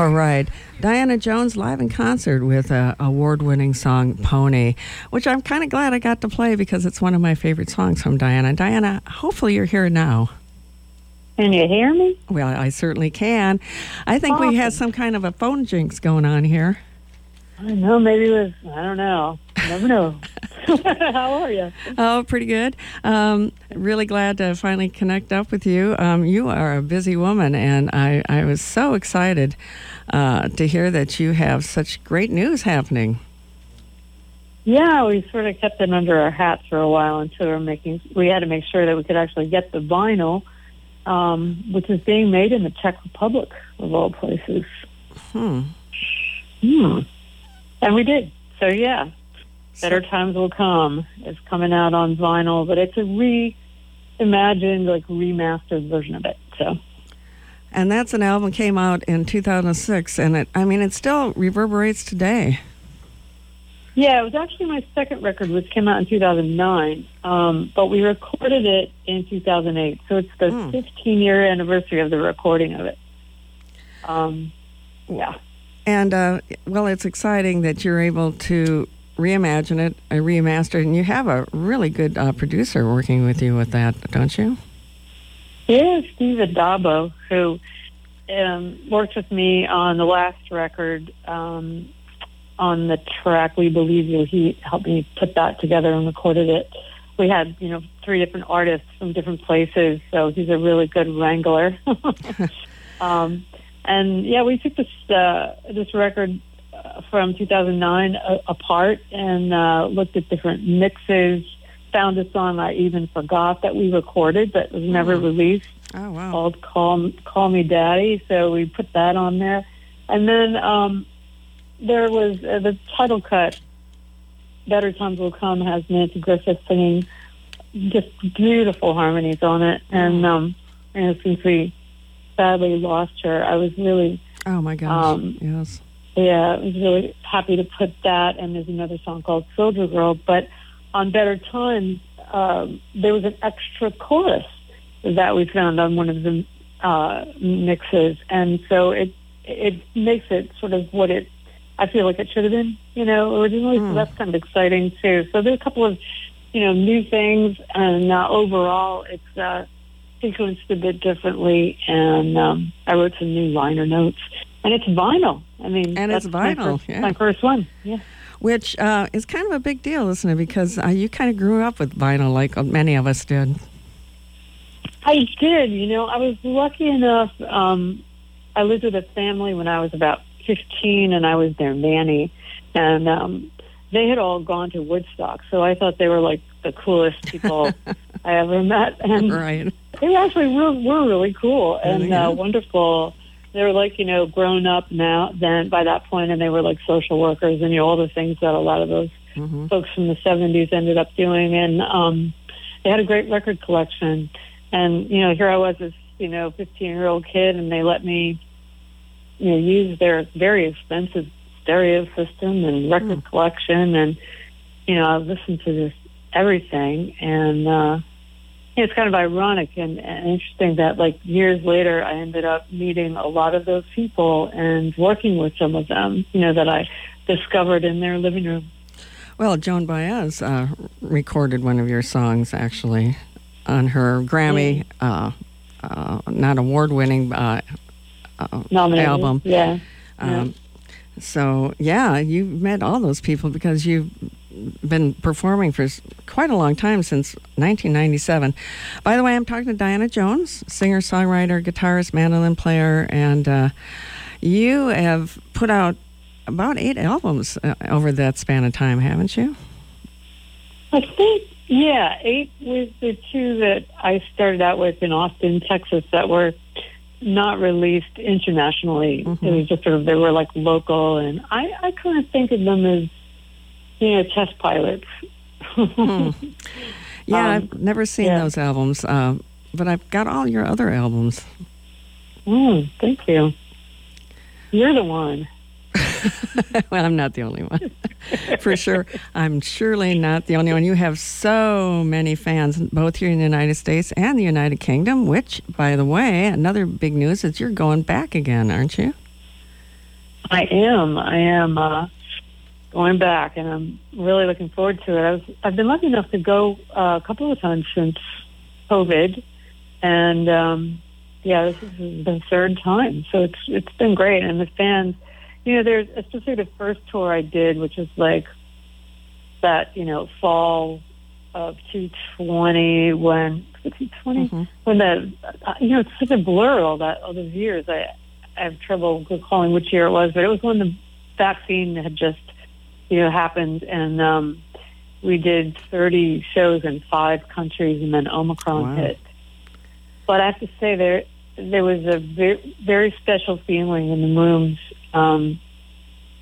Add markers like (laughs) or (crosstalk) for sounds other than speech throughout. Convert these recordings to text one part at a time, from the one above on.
All right. Diana Jones live in concert with a award winning song, Pony, which I'm kind of glad I got to play because it's one of my favorite songs from Diana. Diana, hopefully you're here now. Can you hear me? Well, I certainly can. I think awesome. we had some kind of a phone jinx going on here. I don't know. Maybe it was, I don't know. never know. (laughs) (laughs) How are you? Oh, pretty good. Um, really glad to finally connect up with you. Um, you are a busy woman, and I, I was so excited uh, to hear that you have such great news happening. Yeah, we sort of kept it under our hats for a while until we were making. We had to make sure that we could actually get the vinyl, um, which is being made in the Czech Republic of all places. Hmm. Hmm. And we did. So yeah, Better Times Will Come is coming out on vinyl, but it's a reimagined, like remastered version of it. So. And that's an album came out in 2006, and it, I mean, it still reverberates today. Yeah, it was actually my second record, which came out in 2009, um, but we recorded it in 2008. So it's the mm. 15 year anniversary of the recording of it. Um, yeah. And uh, well, it's exciting that you're able to reimagine it, uh, remaster it, and you have a really good uh, producer working with you with that, don't you? Yeah, Steve Addabbo, who um, worked with me on the last record um, on the track "We Believe You." He helped me put that together and recorded it. We had, you know, three different artists from different places, so he's a really good wrangler. (laughs) (laughs) um, and yeah, we took this uh, this record uh, from 2009 uh, apart and uh, looked at different mixes. Found a song I even forgot that we recorded that was never mm. released. Oh wow! Called "Call Call Me Daddy." So we put that on there, and then um, there was uh, the title cut. "Better Times Will Come" has Nanci Griffith singing just beautiful harmonies on it, and um, and since we sadly lost her, I was really oh my gosh um, yes yeah, I was really happy to put that. And there's another song called Soldier Girl. But on Better Times, um, there was an extra chorus that we found on one of the uh, mixes, and so it it makes it sort of what it I feel like it should have been, you know, originally. Mm. So hmm. that's kind of exciting too. So there's a couple of you know new things, and uh, overall, it's uh, sequenced a bit differently, and um, I wrote some new liner notes and it's vinyl. I mean, and it's vinyl. My first, yeah. my first one. Yeah. Which uh, is kind of a big deal, isn't it? Because uh, you kind of grew up with vinyl, like many of us did. I did. You know, I was lucky enough. Um, I lived with a family when I was about fifteen, and I was their nanny, and um, they had all gone to Woodstock, so I thought they were like the coolest people (laughs) I ever met, and right. they actually were, were really cool and uh, wonderful they were like you know grown up now then by that point and they were like social workers and you know all the things that a lot of those mm-hmm. folks from the 70s ended up doing and um they had a great record collection and you know here I was this you know 15 year old kid and they let me you know use their very expensive stereo system and record mm. collection and you know I listened to this everything and uh it's kind of ironic and, and interesting that like years later I ended up meeting a lot of those people and working with some of them, you know, that I discovered in their living room. Well, Joan Baez uh, recorded one of your songs actually on her Grammy, uh, uh, not award winning uh, uh, album. Yeah. Um, yeah. So, yeah, you met all those people because you been performing for quite a long time since 1997. By the way, I'm talking to Diana Jones, singer, songwriter, guitarist, mandolin player, and uh, you have put out about eight albums uh, over that span of time, haven't you? I think, yeah, eight was the two that I started out with in Austin, Texas, that were not released internationally. Mm-hmm. It was just sort of they were like local, and I I kind of think of them as you know, test pilots. hmm. (laughs) Yeah, um, I've never seen yeah. those albums, uh, but I've got all your other albums. Mm, thank you. You're the one. (laughs) well, I'm not the only one. (laughs) For sure. I'm surely not the only one. You have so many fans, both here in the United States and the United Kingdom, which, by the way, another big news is you're going back again, aren't you? I am. I am uh, going back, and I'm really looking forward to it. I was, I've been lucky enough to go uh, a couple of times since COVID, and um, yeah, this is the third time, so it's it's been great. And the fans, you know, there's especially the first tour I did, which was like that, you know, fall of 220 when 220 mm-hmm. when the uh, you know it's such a blur all that all those years. I I have trouble recalling which year it was, but it was when the vaccine had just you know happened and. um we did 30 shows in five countries and then Omicron wow. hit. But I have to say there there was a very, very special feeling in the rooms. Um,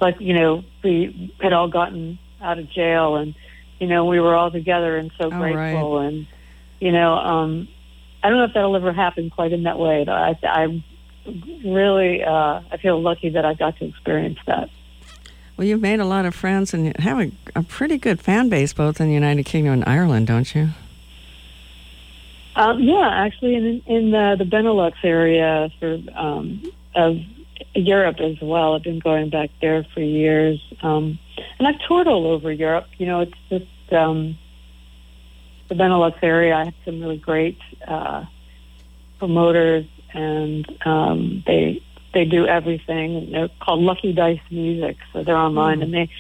like, you know, we had all gotten out of jail and, you know, we were all together and so oh, grateful. Right. And, you know, um, I don't know if that'll ever happen quite in that way. I, I really, uh, I feel lucky that I got to experience that. Well, you've made a lot of friends and have a, a pretty good fan base both in the United Kingdom and Ireland, don't you? Um, yeah, actually, in in the, the Benelux area for um, of Europe as well. I've been going back there for years, um, and I've toured all over Europe. You know, it's just um, the Benelux area. I have some really great uh, promoters, and um, they they do everything. They're called Lucky Dice Music, so they're online, mm. and they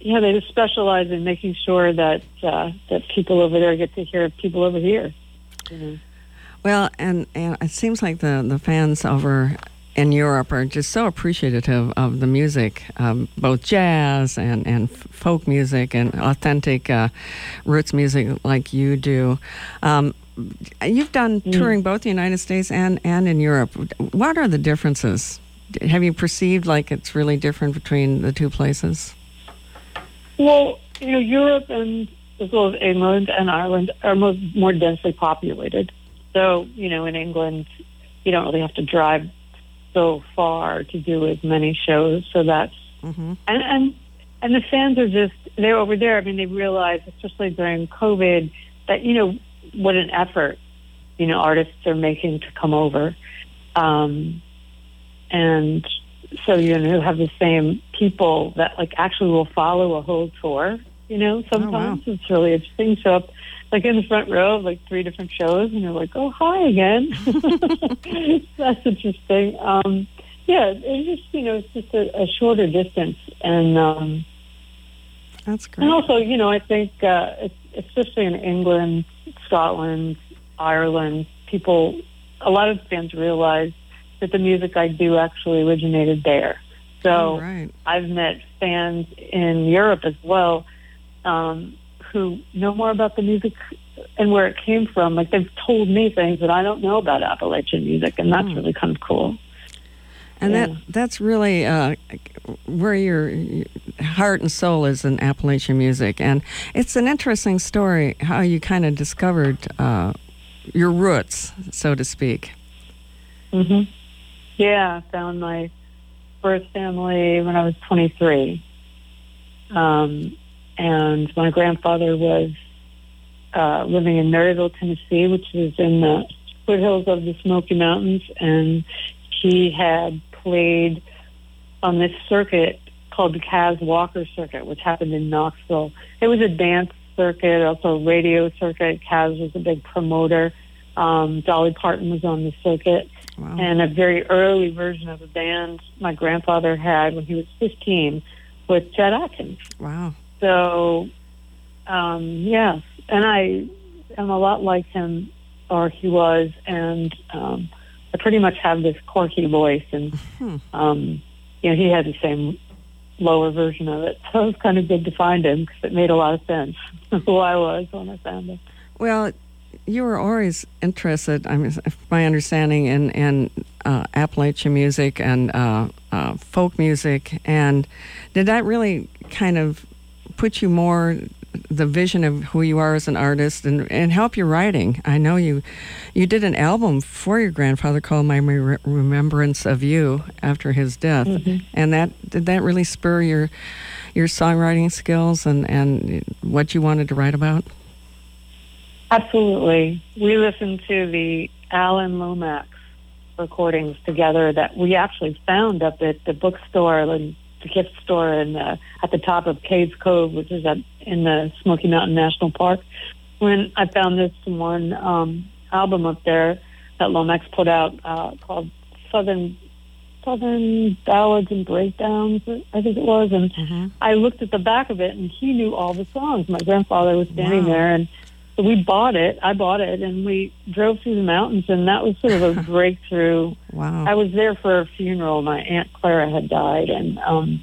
yeah they just specialize in making sure that uh, that people over there get to hear people over here. Well, and and it seems like the the fans over in Europe are just so appreciative of the music, um, both jazz and, and folk music and authentic uh, roots music like you do. Um, You've done mm. touring both the United States and, and in Europe. What are the differences? Have you perceived like it's really different between the two places? Well, you know, Europe and as well as England and Ireland are more, more densely populated. So, you know, in England, you don't really have to drive so far to do as many shows. So that's mm-hmm. and and and the fans are just they're over there. I mean, they realize, especially during COVID, that you know what an effort, you know, artists are making to come over. Um, and so, you know, have the same people that like actually will follow a whole tour, you know, sometimes oh, wow. it's really interesting. Show up like in the front row of like three different shows and you're like, oh, hi again. (laughs) (laughs) That's interesting. Um, yeah, it's just, you know, it's just a, a shorter distance. And, um, that's great. And also, you know, I think, uh, especially in England, Scotland, Ireland, people, a lot of fans realize that the music I do actually originated there. So oh, right. I've met fans in Europe as well um, who know more about the music and where it came from. Like they've told me things that I don't know about Appalachian music, and that's mm. really kind of cool. And yeah. that that's really uh, where your heart and soul is in Appalachian music, and it's an interesting story how you kind of discovered uh, your roots, so to speak. Mhm. Yeah, I found my birth family when I was 23, um, and my grandfather was uh, living in Maryville, Tennessee, which is in the foothills of the Smoky Mountains, and he had played on this circuit called the Cas Walker Circuit, which happened in Knoxville. It was a dance circuit, also a radio circuit. Cas was a big promoter. Um, Dolly Parton was on the circuit. Wow. And a very early version of a band my grandfather had when he was 15 with Chet Atkins. Wow. So, um, yes. And I am a lot like him, or he was. And, um, I pretty much have this quirky voice, and hmm. um, you know he had the same lower version of it. So it was kind of good to find him because it made a lot of sense (laughs) who I was when I found him. Well, you were always interested, I mean, my understanding, in, in uh, Appalachian music and uh, uh, folk music. And did that really kind of put you more the vision of who you are as an artist and, and help your writing. I know you you did an album for your grandfather called My Re- Remembrance of You after his death, mm-hmm. and that did that really spur your your songwriting skills and and what you wanted to write about. Absolutely, we listened to the Alan Lomax recordings together that we actually found up at the bookstore and the gift store and uh, at the top of Cades Cove, which is at, in the Smoky Mountain National Park. When I found this one um, album up there that Lomax put out uh, called Southern Southern Ballads and Breakdowns, I think it was, and mm-hmm. I looked at the back of it, and he knew all the songs. My grandfather was standing wow. there, and so we bought it. I bought it, and we drove through the mountains, and that was sort of a (laughs) breakthrough. wow! I was there for a funeral. My aunt Clara had died, and um,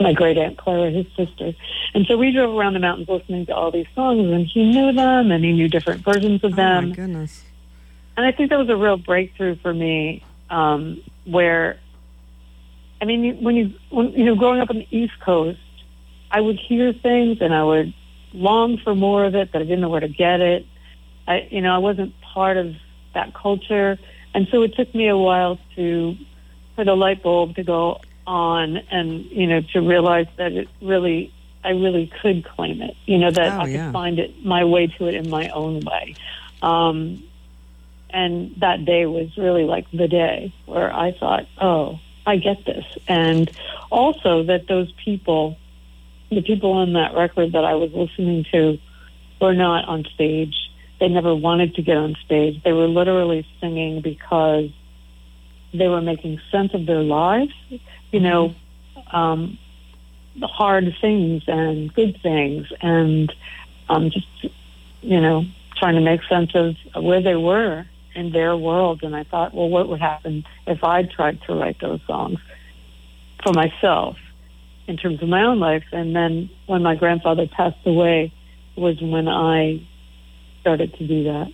my great aunt Clara, his sister, and so we drove around the mountains listening to all these songs, and he knew them, and he knew different versions of them. Oh my goodness! And I think that was a real breakthrough for me, um, where I mean, when you when you know, growing up on the East Coast, I would hear things and I would long for more of it, but I didn't know where to get it. I, you know, I wasn't part of that culture, and so it took me a while to for the light bulb to go on, and you know, to realize that it really, I really could claim it. You know, that oh, I yeah. could find it my way to it in my own way. Um, and that day was really like the day where I thought, oh, I get this. And also that those people, the people on that record that I was listening to, were not on stage. They never wanted to get on stage. They were literally singing because they were making sense of their lives, you know, um, hard things and good things, and um, just, you know, trying to make sense of where they were in their world. And I thought, well, what would happen if I tried to write those songs for myself in terms of my own life? And then when my grandfather passed away was when I started to do that.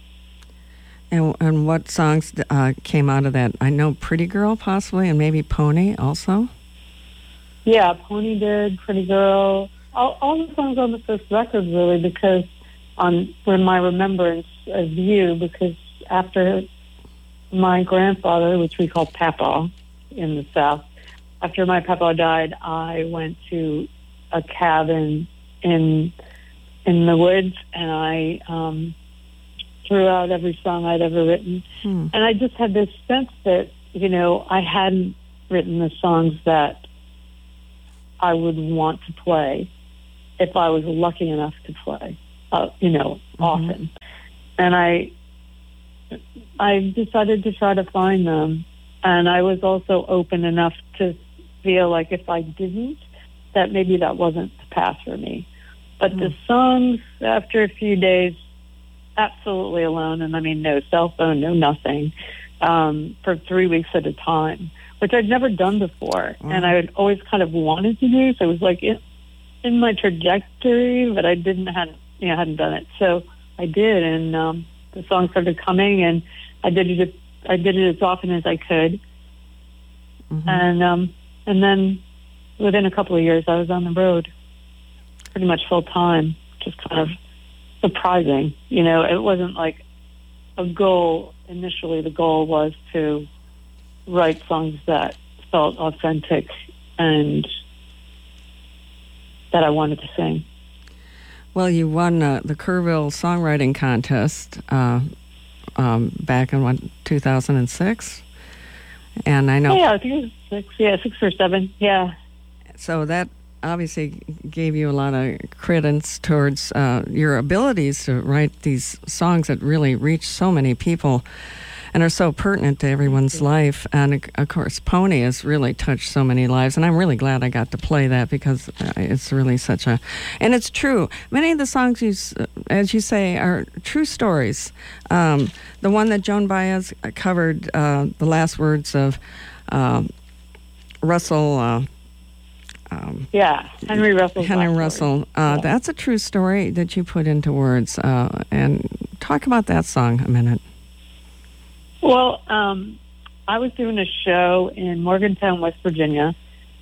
And, and what songs uh, came out of that? I know Pretty Girl, possibly, and maybe Pony also? Yeah, Pony did, Pretty Girl. All, all the songs on the first record, really, because on when my remembrance of you, because after my grandfather, which we call Papa in the South, after my Papa died, I went to a cabin in in the woods, and I um, threw out every song I'd ever written, hmm. and I just had this sense that you know I hadn't written the songs that I would want to play if I was lucky enough to play, uh, you know, mm-hmm. often, and I I decided to try to find them. And I was also open enough to feel like if I didn't, that maybe that wasn't the path for me. But mm. the songs, after a few days, absolutely alone, and I mean, no cell phone, no nothing, um, for three weeks at a time, which I'd never done before. Mm. And I had always kind of wanted to do. So it was like in, in my trajectory, but I didn't, hadn't, you know, hadn't done it. So I did. And, um, the songs started coming, and I did it. I did it as often as I could, mm-hmm. and um, and then within a couple of years, I was on the road, pretty much full time. Just kind of surprising, you know. It wasn't like a goal initially. The goal was to write songs that felt authentic and that I wanted to sing. Well, you won uh, the Kerrville Songwriting Contest uh, um, back in what, 2006? And I know. Yeah, I think it was six. Yeah, six or seven. Yeah. So that obviously gave you a lot of credence towards uh, your abilities to write these songs that really reach so many people and are so pertinent to everyone's life. And of course, Pony has really touched so many lives, and I'm really glad I got to play that because uh, it's really such a, and it's true. Many of the songs you, as you say, are true stories. Um, the one that Joan Baez covered, uh, the last words of uh, Russell. Uh, um, yeah, Henry Russell. Henry Russell. Uh, yeah. That's a true story that you put into words. Uh, and talk about that song a minute. Well, um, I was doing a show in Morgantown, West Virginia,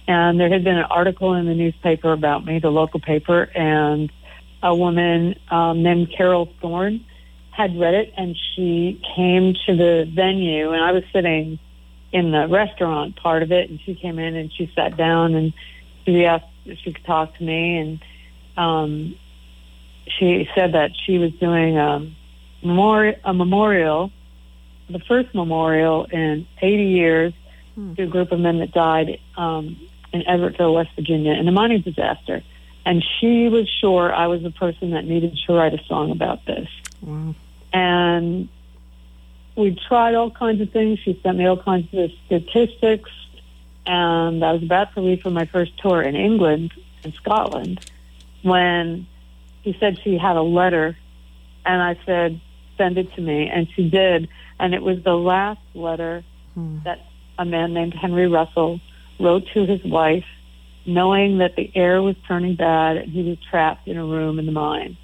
and there had been an article in the newspaper about me, the local paper, and a woman um, named Carol Thorne had read it, and she came to the venue, and I was sitting in the restaurant part of it, and she came in and she sat down and she asked if she could talk to me, and um, she said that she was doing a, memori- a memorial the first memorial in 80 years hmm. to a group of men that died um, in Everettville, West Virginia, in a mining disaster. And she was sure I was the person that needed to write a song about this. Wow. And we tried all kinds of things. She sent me all kinds of statistics. And I was about to leave for my first tour in England and Scotland when she said she had a letter. And I said, send it to me. And she did. And it was the last letter hmm. that a man named Henry Russell wrote to his wife, knowing that the air was turning bad and he was trapped in a room in the mine.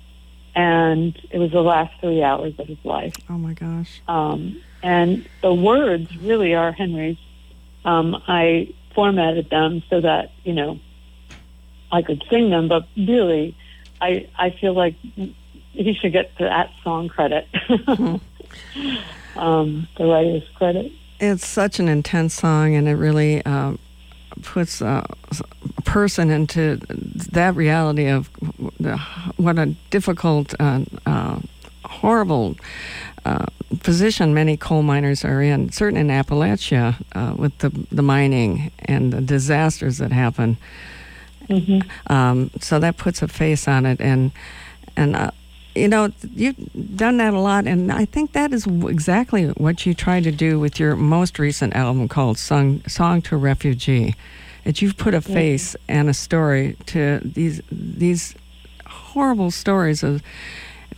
And it was the last three hours of his life. Oh my gosh. Um, and the words really are Henry's. Um, I formatted them so that, you know, I could sing them, but really, I, I feel like he should get that song credit. mm-hmm. (laughs) um, the writer's credit. It's such an intense song, and it really uh, puts a, a, person into that reality of what a difficult, uh, uh, horrible uh, position many coal miners are in, certainly in Appalachia, uh, with the, the mining and the disasters that happen. Mm-hmm. Um, so that puts a face on it, and and uh, you know, you've done that a lot, and I think that is exactly what you try to do with your most recent album called "Song Song to a Refugee." That you've put a face and a story to these these horrible stories of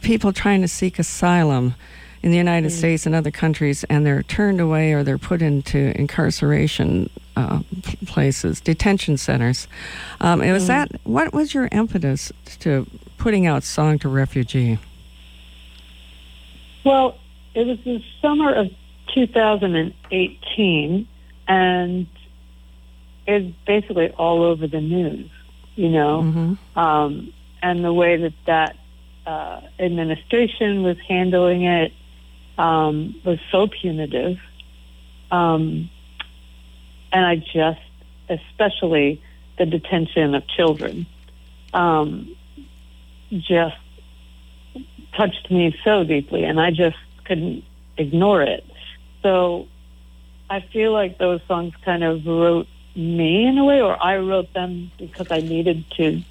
people trying to seek asylum in the United mm-hmm. States and other countries, and they're turned away or they're put into incarceration uh, places, detention centers. Um, was mm-hmm. that what was your impetus to putting out Song to Refugee? Well, it was the summer of 2018, and it's basically all over the news, you know, mm-hmm. um, and the way that that uh, administration was handling it um, was so punitive. Um, and I just, especially the detention of children. Um, just touched me so deeply, and I just couldn't ignore it. So I feel like those songs kind of wrote me in a way, or I wrote them because I needed to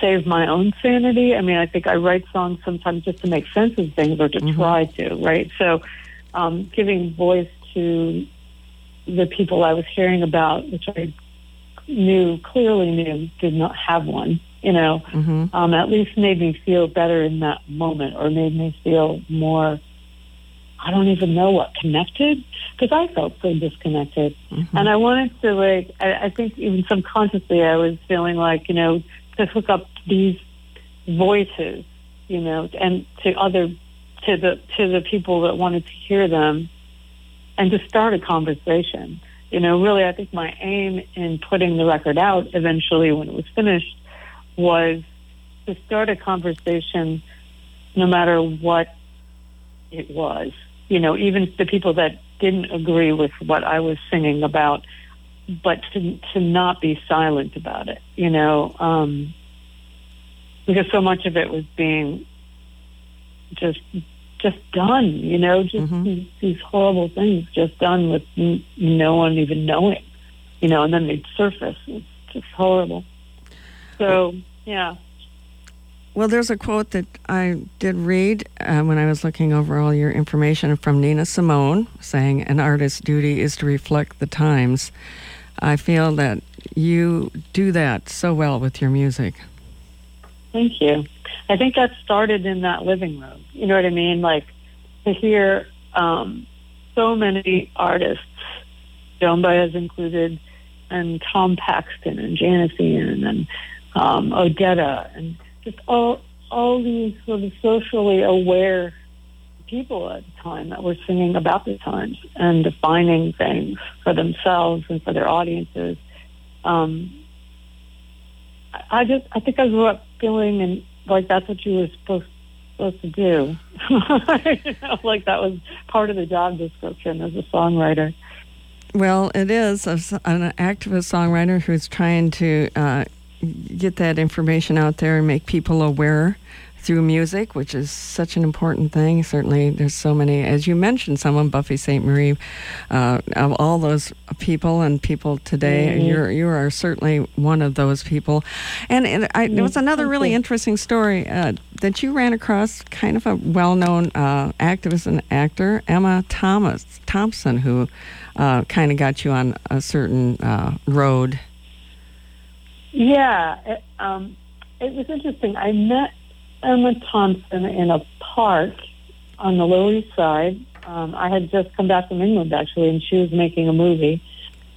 save my own sanity. I mean, I think I write songs sometimes just to make sense of things or to mm-hmm. try to, right? So um, giving voice to the people I was hearing about, which I knew, clearly knew, did not have one you know, mm-hmm. um, at least made me feel better in that moment or made me feel more, I don't even know what, connected? Because I felt so disconnected. Mm-hmm. And I wanted to, like, I, I think even subconsciously I was feeling like, you know, to hook up these voices, you know, and to other, to the, to the people that wanted to hear them and to start a conversation. You know, really, I think my aim in putting the record out eventually when it was finished was to start a conversation no matter what it was. You know, even the people that didn't agree with what I was singing about, but to, to not be silent about it, you know, um, because so much of it was being just just done, you know, just mm-hmm. these, these horrible things just done with n- no one even knowing, you know, and then they'd surface. It's just horrible. So yeah. Well, there's a quote that I did read uh, when I was looking over all your information from Nina Simone saying, An artist's duty is to reflect the times. I feel that you do that so well with your music. Thank you. I think that started in that living room. You know what I mean? Like to hear um, so many artists, Joan Baez included, and Tom Paxton and Janis Ian and um, Odetta, and just all all these sort of socially aware people at the time that were singing about the times and defining things for themselves and for their audiences. Um, I just I think I grew up feeling and like that's what you were supposed supposed to do. (laughs) like that was part of the job description as a songwriter. Well, it is an activist songwriter who's trying to uh, get that information out there and make people aware through music, which is such an important thing. Certainly, there's so many, as you mentioned, someone Buffy Sainte-Marie, uh, of all those people and people today, mm-hmm. you're you are certainly one of those people. And, and I, there was another really interesting story uh, that you ran across, kind of a well-known uh, activist and actor, Emma Thomas Thompson, who uh, kind of got you on a certain uh, road. Yeah, it, um, it was interesting. I met Emma Thompson in a park on the Lower East Side. Um, I had just come back from England actually, and she was making a movie,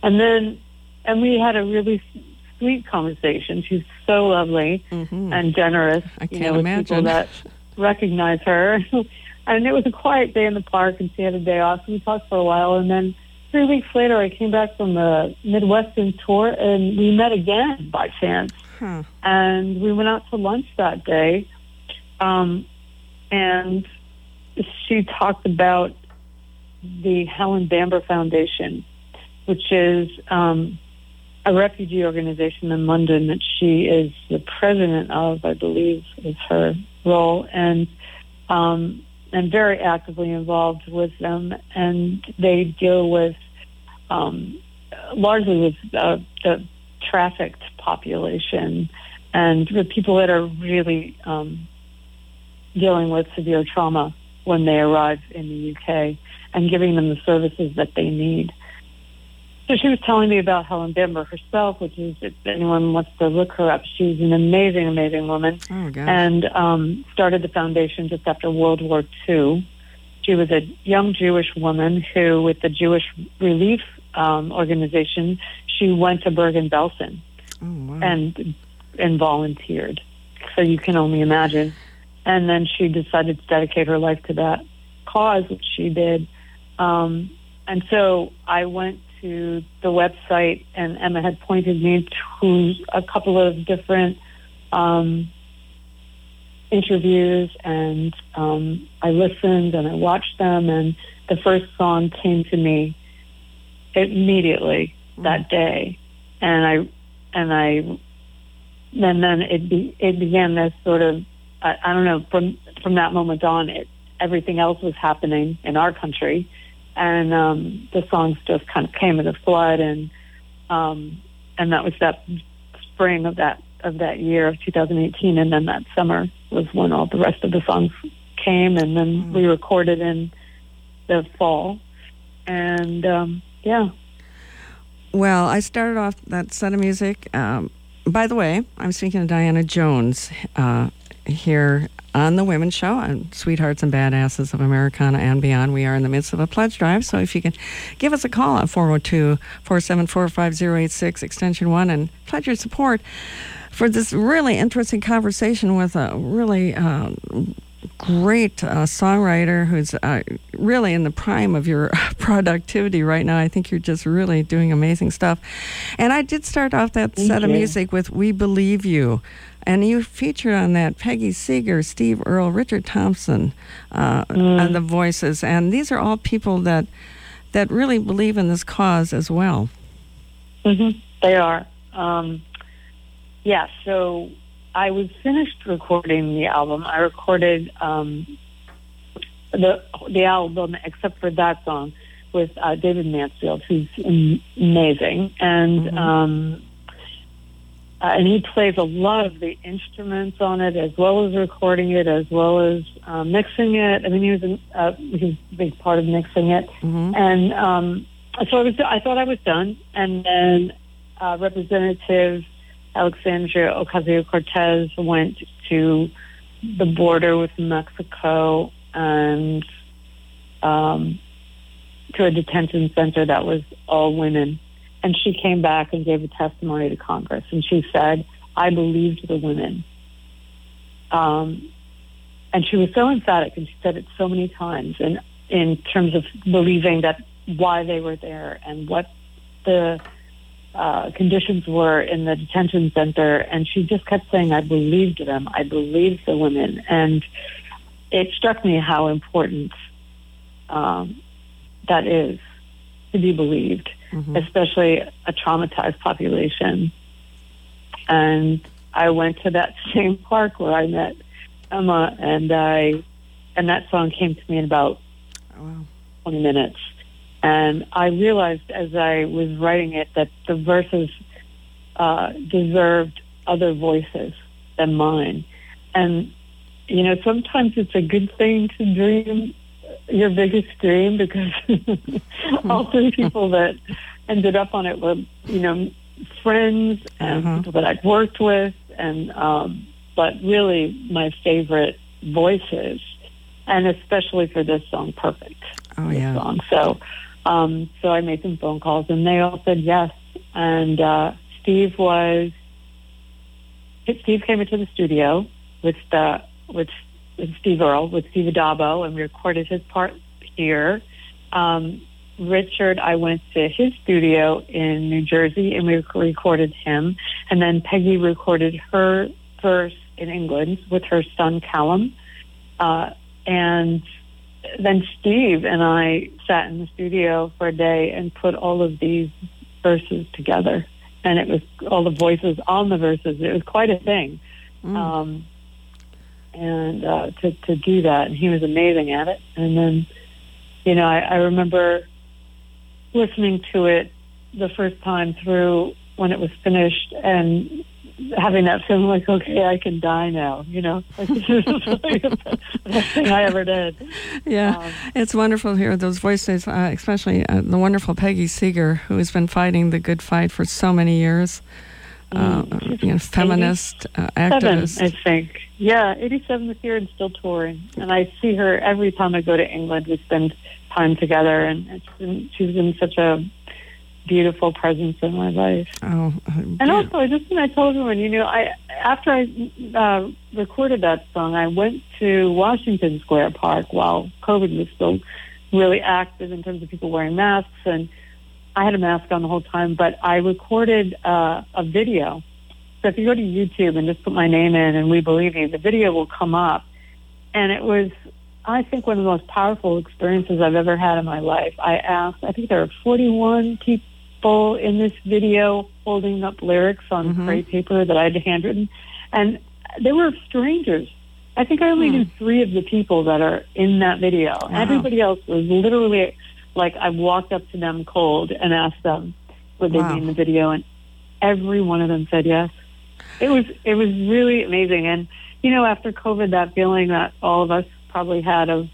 and then and we had a really sweet conversation. She's so lovely mm-hmm. and generous. I can't you know, imagine people that (laughs) recognize her. (laughs) and it was a quiet day in the park, and she had a day off. So we talked for a while, and then three weeks later, I came back from the Midwestern tour, and we met again by chance. Huh. And we went out to lunch that day um, and she talked about the Helen Bamber Foundation, which is um, a refugee organization in London that she is the president of, I believe is her role, and um, and very actively involved with them. And they deal with um, largely with uh, the trafficked population and the people that are really um, dealing with severe trauma when they arrive in the UK and giving them the services that they need. So she was telling me about Helen Bamber herself, which is if anyone wants to look her up, she's an amazing, amazing woman, oh, and um, started the foundation just after World War II. She was a young Jewish woman who, with the Jewish Relief um, Organization, she went to Bergen-Belsen oh, wow. and and volunteered. So you can only imagine and then she decided to dedicate her life to that cause, which she did. Um, and so I went to the website, and Emma had pointed me to a couple of different um, interviews, and um, I listened and I watched them, and the first song came to me immediately mm. that day, and I and I and then it be, it began this sort of I, I don't know from from that moment on, it everything else was happening in our country, and um, the songs just kind of came in a flood, and um, and that was that spring of that of that year of 2018, and then that summer was when all the rest of the songs came, and then mm-hmm. we recorded in the fall, and um, yeah. Well, I started off that set of music. Um, by the way, I'm speaking to Diana Jones. Uh, here on the Women's Show on Sweethearts and Badasses of Americana and Beyond. We are in the midst of a pledge drive, so if you can give us a call at 402 474 5086, extension 1, and pledge your support for this really interesting conversation with a really uh, great uh, songwriter who's uh, really in the prime of your (laughs) productivity right now. I think you're just really doing amazing stuff. And I did start off that Thank set you. of music with We Believe You. And you featured on that Peggy Seeger, Steve Earle, Richard Thompson, uh, mm. and the voices. And these are all people that that really believe in this cause as well. Mm-hmm. They are. Um, yeah. So I was finished recording the album. I recorded um, the the album except for that song with uh, David Mansfield, who's amazing, and. Mm-hmm. Um, uh, and he plays a lot of the instruments on it, as well as recording it, as well as uh, mixing it. I mean, he was a, uh, he was a big part of mixing it. Mm-hmm. And um, so I was, I thought I was done. And then uh, Representative Alexandria Ocasio Cortez went to the border with Mexico and um, to a detention center that was all women and she came back and gave a testimony to Congress, and she said, "I believed the women." Um, and she was so emphatic, and she said it so many times, and in terms of believing that why they were there and what the uh, conditions were in the detention center, and she just kept saying, "I believed them. I believed the women," and it struck me how important um, that is to be believed mm-hmm. especially a traumatized population. And I went to that (laughs) same park where I met Emma, and I, and that song came to me in about oh, wow. 20 minutes. And I realized as I was writing it that the verses uh, deserved other voices than mine. And, you know, sometimes it's a good thing to dream your biggest dream because (laughs) all three people that ended up on it were, you know, friends and uh-huh. people that I'd worked with, and um, but really my favorite voices, and especially for this song, "Perfect." Oh yeah. Song. So, um, so I made some phone calls, and they all said yes. And uh, Steve was Steve came into the studio with the with, with Steve Earle with Steve Addabbo, and we recorded his part here. Um, Richard, I went to his studio in New Jersey and we recorded him. And then Peggy recorded her verse in England with her son Calum. Uh, and then Steve and I sat in the studio for a day and put all of these verses together. And it was all the voices on the verses. It was quite a thing. Mm. Um, and uh, to, to do that. And he was amazing at it. And then, you know, I, I remember listening to it the first time through when it was finished and having that feeling like, okay, I can die now, you know, (laughs) like this is the (laughs) best thing I ever did. Yeah, um, it's wonderful to hear those voices, uh, especially uh, the wonderful Peggy Seeger, who has been fighting the good fight for so many years. Uh, you know, feminist uh, activist. I think. Yeah, 87 this year and still touring. And I see her every time I go to England. We spend time together, and it's been, she's been such a beautiful presence in my life. Oh, uh, and also, I just I told everyone, you know, I after I uh, recorded that song, I went to Washington Square Park while COVID was still really active in terms of people wearing masks, and I had a mask on the whole time. But I recorded uh, a video. So if you go to YouTube and just put my name in, and we believe you, the video will come up, and it was I think one of the most powerful experiences I've ever had in my life. I asked, I think there are 41 people in this video holding up lyrics on mm-hmm. gray paper that I had handwritten, and they were strangers. I think I only hmm. knew three of the people that are in that video. Wow. Everybody else was literally like I walked up to them cold and asked them would they wow. be in the video, and every one of them said yes. It was it was really amazing, and you know after COVID, that feeling that all of us probably had of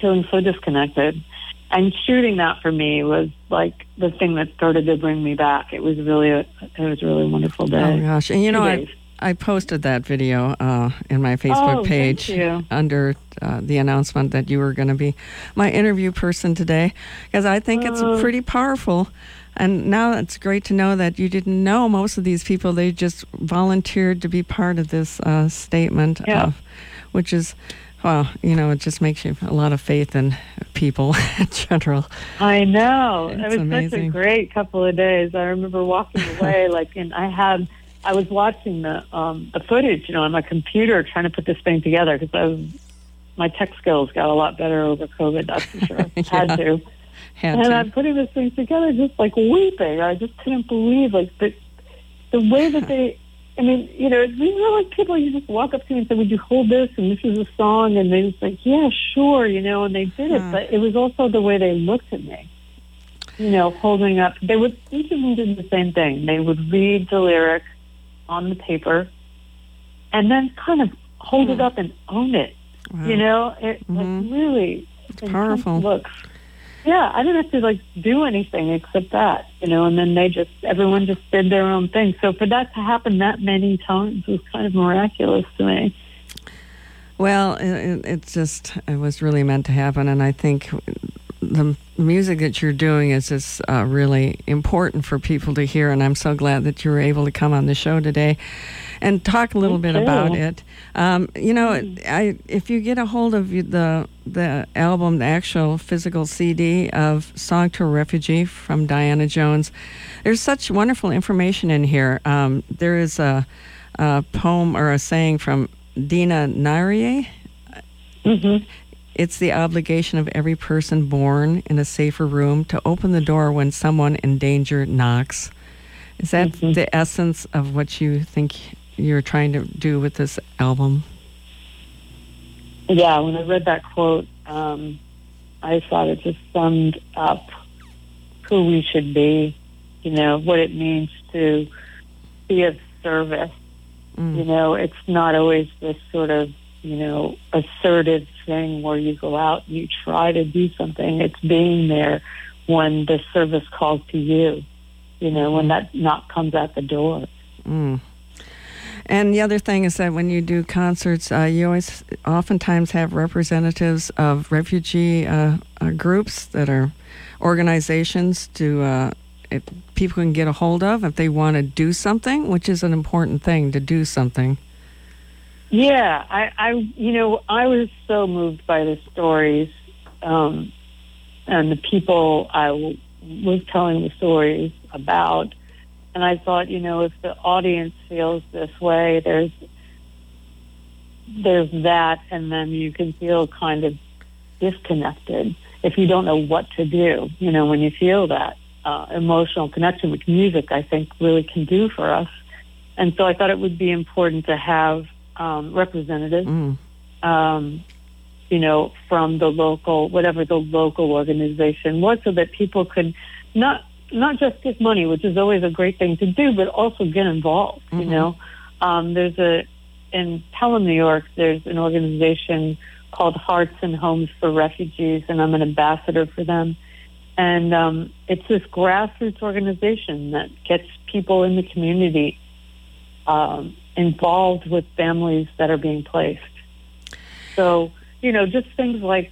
feeling so disconnected. And shooting that for me was like the thing that started to bring me back. It was really a, it was a really wonderful day. Oh gosh! And you know, I I posted that video uh, in my Facebook oh, page under uh, the announcement that you were going to be my interview person today, because I think it's uh. pretty powerful. And now it's great to know that you didn't know most of these people; they just volunteered to be part of this uh, statement, yeah. of, which is well, you know, it just makes you a lot of faith in people (laughs) in general. I know. It's it was amazing. such a great couple of days. I remember walking (laughs) away like and I had I was watching the um the footage, you know, on my computer trying to put this thing together because I was my tech skills got a lot better over COVID, that's for sure. (laughs) yeah. Had to. Had and to. I'm putting this thing together just like weeping. I just couldn't believe like the the way that they I mean, you know, these are like people you just walk up to me and say, "Would you hold this?" And this is a song, and they just like, "Yeah, sure," you know, and they did it. But it was also the way they looked at me, you know, holding up. They would each of them did the same thing. They would read the lyric on the paper, and then kind of hold it up and own it. Wow. You know, it mm-hmm. like really powerful looks yeah, I didn't have to like do anything except that, you know, and then they just, everyone just did their own thing. So for that to happen that many times was kind of miraculous to me. Well, it, it just, it was really meant to happen. And I think the music that you're doing is just uh, really important for people to hear, and I'm so glad that you were able to come on the show today and talk a little bit about it. Um, you know, I, if you get a hold of the the album, the actual physical CD of "Song to a Refugee" from Diana Jones, there's such wonderful information in here. Um, there is a, a, poem or a saying from Dina Nayeri. Mm-hmm. It's the obligation of every person born in a safer room to open the door when someone in danger knocks. Is that mm-hmm. the essence of what you think you're trying to do with this album? yeah, when I read that quote, um, I thought it just summed up who we should be, you know, what it means to be of service. Mm. You know, it's not always this sort of, you know, assertive thing where you go out and you try to do something. It's being there when the service calls to you, you know, when that knock comes at the door. Mm. And the other thing is that when you do concerts, uh, you always oftentimes have representatives of refugee uh, uh, groups that are organizations to uh, people can get a hold of if they want to do something, which is an important thing to do something. Yeah, I, I you know, I was so moved by the stories um, and the people I w- was telling the stories about and I thought, you know, if the audience feels this way, there's there's that, and then you can feel kind of disconnected if you don't know what to do. You know, when you feel that uh, emotional connection, which music I think really can do for us. And so I thought it would be important to have um, representatives, mm. um, you know, from the local, whatever the local organization was, so that people could not not just give money, which is always a great thing to do, but also get involved. Mm-hmm. You know, um, there's a in Pelham, New York. There's an organization called Hearts and Homes for Refugees, and I'm an ambassador for them. And um, it's this grassroots organization that gets people in the community um, involved with families that are being placed. So, you know, just things like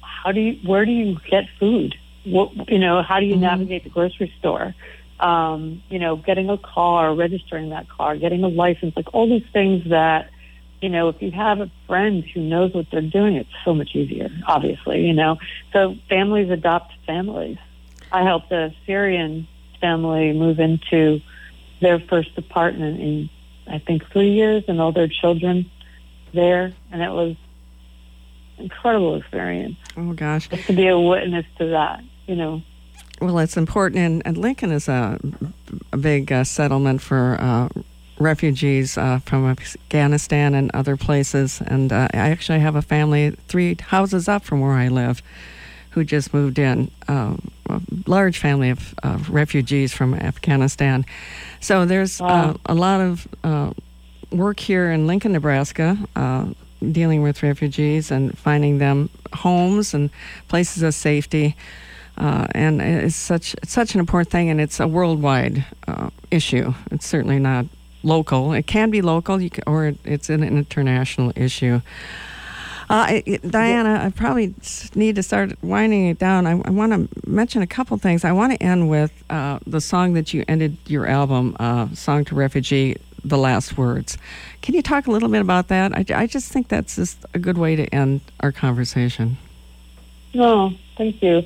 how do you, where do you get food? what, you know, how do you mm-hmm. navigate the grocery store? Um, you know, getting a car, registering that car, getting a license, like all these things that, you know, if you have a friend who knows what they're doing, it's so much easier, obviously, you know. So families adopt families. I helped a Syrian family move into their first apartment in, I think, three years and all their children there. And it was incredible experience. Oh, gosh. Just to be a witness to that you know. Well, it's important, and, and Lincoln is a, a big uh, settlement for uh, refugees uh, from Afghanistan and other places. And uh, I actually have a family three houses up from where I live who just moved in, um, a large family of refugees from Afghanistan. So there's uh, wow. a lot of uh, work here in Lincoln, Nebraska. Dealing with refugees and finding them homes and places of safety. Uh, and it's such it's such an important thing, and it's a worldwide uh, issue. It's certainly not local. It can be local, can, or it's an international issue. Uh, Diana, I probably need to start winding it down. I, I want to mention a couple things. I want to end with uh, the song that you ended your album, uh, "Song to Refugee." The last words. Can you talk a little bit about that? I, I just think that's just a good way to end our conversation. No, oh, thank you.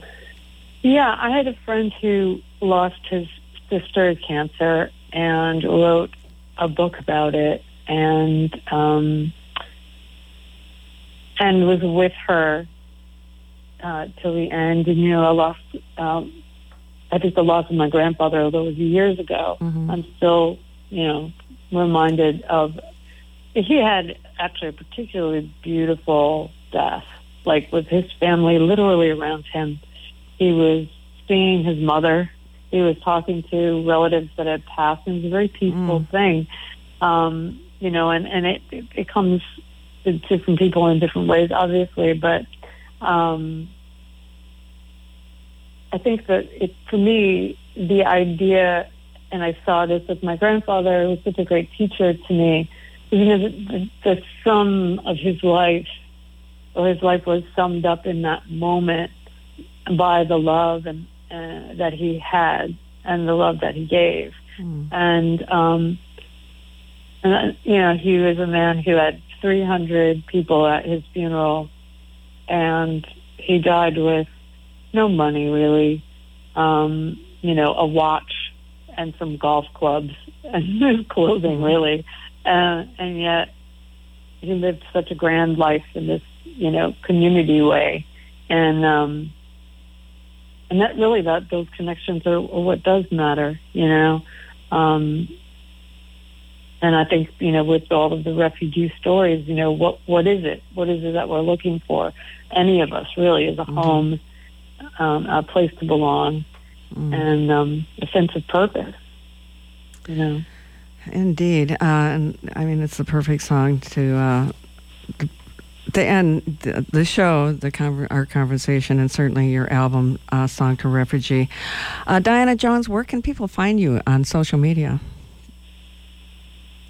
Yeah, I had a friend who lost his sister to cancer and wrote a book about it and um, and was with her uh, till the end. And you know, I lost. Um, I think the loss of my grandfather, although it was years ago, mm-hmm. I'm still, you know, reminded of. He had actually a particularly beautiful death, like with his family literally around him he was seeing his mother. He was talking to relatives that had passed. It was a very peaceful mm. thing, um, you know. And and it, it it comes to different people in different ways, obviously. But um, I think that it for me the idea, and I saw this with my grandfather, who was such a great teacher to me. You know, the, the sum of his life, or his life was summed up in that moment by the love and uh, that he had and the love that he gave. Mm. And um, and uh, you know, he was a man who had 300 people at his funeral, and he died with no money really. Um, you know, a watch and some golf clubs (laughs) and no clothing really, uh, and yet he lived such a grand life in this you know community way, and um, and that really that those connections are, are what does matter, you know. Um, and I think you know with all of the refugee stories, you know what what is it? What is it that we're looking for? Any of us really is a mm-hmm. home, um, a place to belong, mm. and um, a sense of purpose. You know. Indeed, uh, and I mean it's the perfect song to. Uh, to end the, the show, the con- our conversation, and certainly your album, uh, "Song to Refugee." Uh, Diana Jones, where can people find you on social media?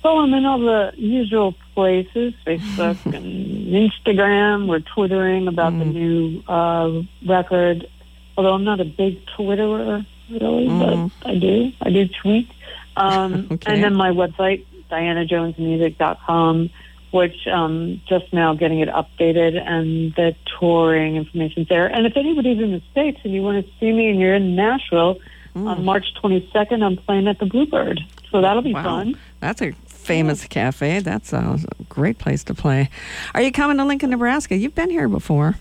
Well, I'm in all the usual places Facebook (laughs) and Instagram. We're twittering about mm. the new uh, record, although I'm not a big Twitterer, really, mm. but I do. I do tweet. Um, (laughs) okay. And then my website, dianajonesmusic.com, which um, just now getting it updated and the touring information's there. And if anybody's in the States and you want to see me and you're in Nashville, mm. on March 22nd, I'm playing at the Bluebird. So that'll be wow. fun. That's a famous cafe. That's a great place to play. Are you coming to Lincoln, Nebraska? You've been here before.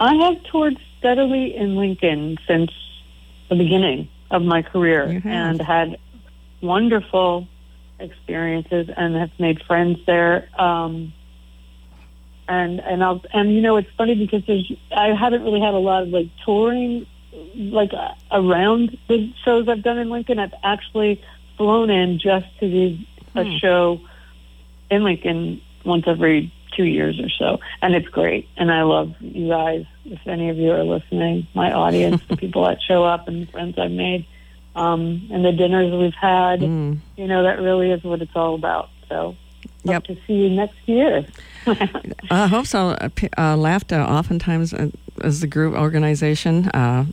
I have toured steadily in Lincoln since the beginning of my career and had wonderful experiences and have made friends there. Um, and and I'll and you know it's funny because there's I haven't really had a lot of like touring like uh, around the shows I've done in Lincoln. I've actually flown in just to do a hmm. show in Lincoln once every two years or so, and it's great. And I love you guys. If any of you are listening, my audience, the (laughs) people that show up, and the friends I've made, um, and the dinners we've had, mm. you know, that really is what it's all about. So, yep. to see you next year. (laughs) I hope so. Uh, uh LAFTA oftentimes uh, is the group organization uh,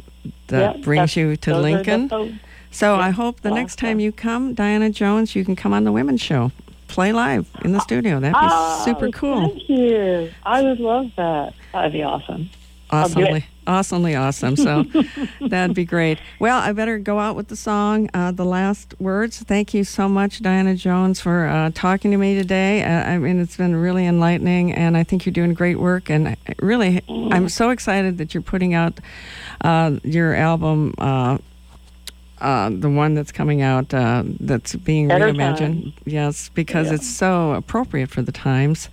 that yep, brings you to Lincoln. So I hope the next time you come, Diana Jones, you can come on the Women's Show, play live in the studio. That'd be oh, super cool. Thank you. I would love that. That'd be awesome. Awesomely, (laughs) awesomely awesome. So (laughs) that'd be great. Well, I better go out with the song, uh, the last words. Thank you so much, Diana Jones, for uh, talking to me today. Uh, I mean, it's been really enlightening, and I think you're doing great work. And really, I'm so excited that you're putting out uh, your album uh, the one that's coming out uh, that's being Better reimagined. Time. Yes, because yeah. it's so appropriate for the times,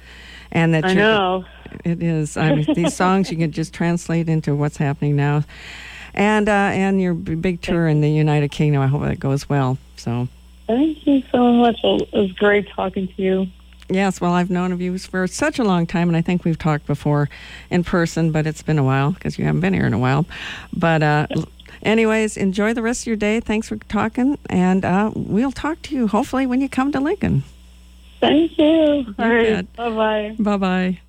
and that I know it is. I mean, these (laughs) songs you can just translate into what's happening now, and uh, and your big tour in the United Kingdom. I hope that goes well. So. Thank you so much. It was great talking to you. Yes, well, I've known of you for such a long time, and I think we've talked before in person, but it's been a while because you haven't been here in a while. But uh, Anyways, enjoy the rest of your day. Thanks for talking, and uh, we'll talk to you hopefully when you come to Lincoln. Thank you. you All right. Bye bye. Bye bye.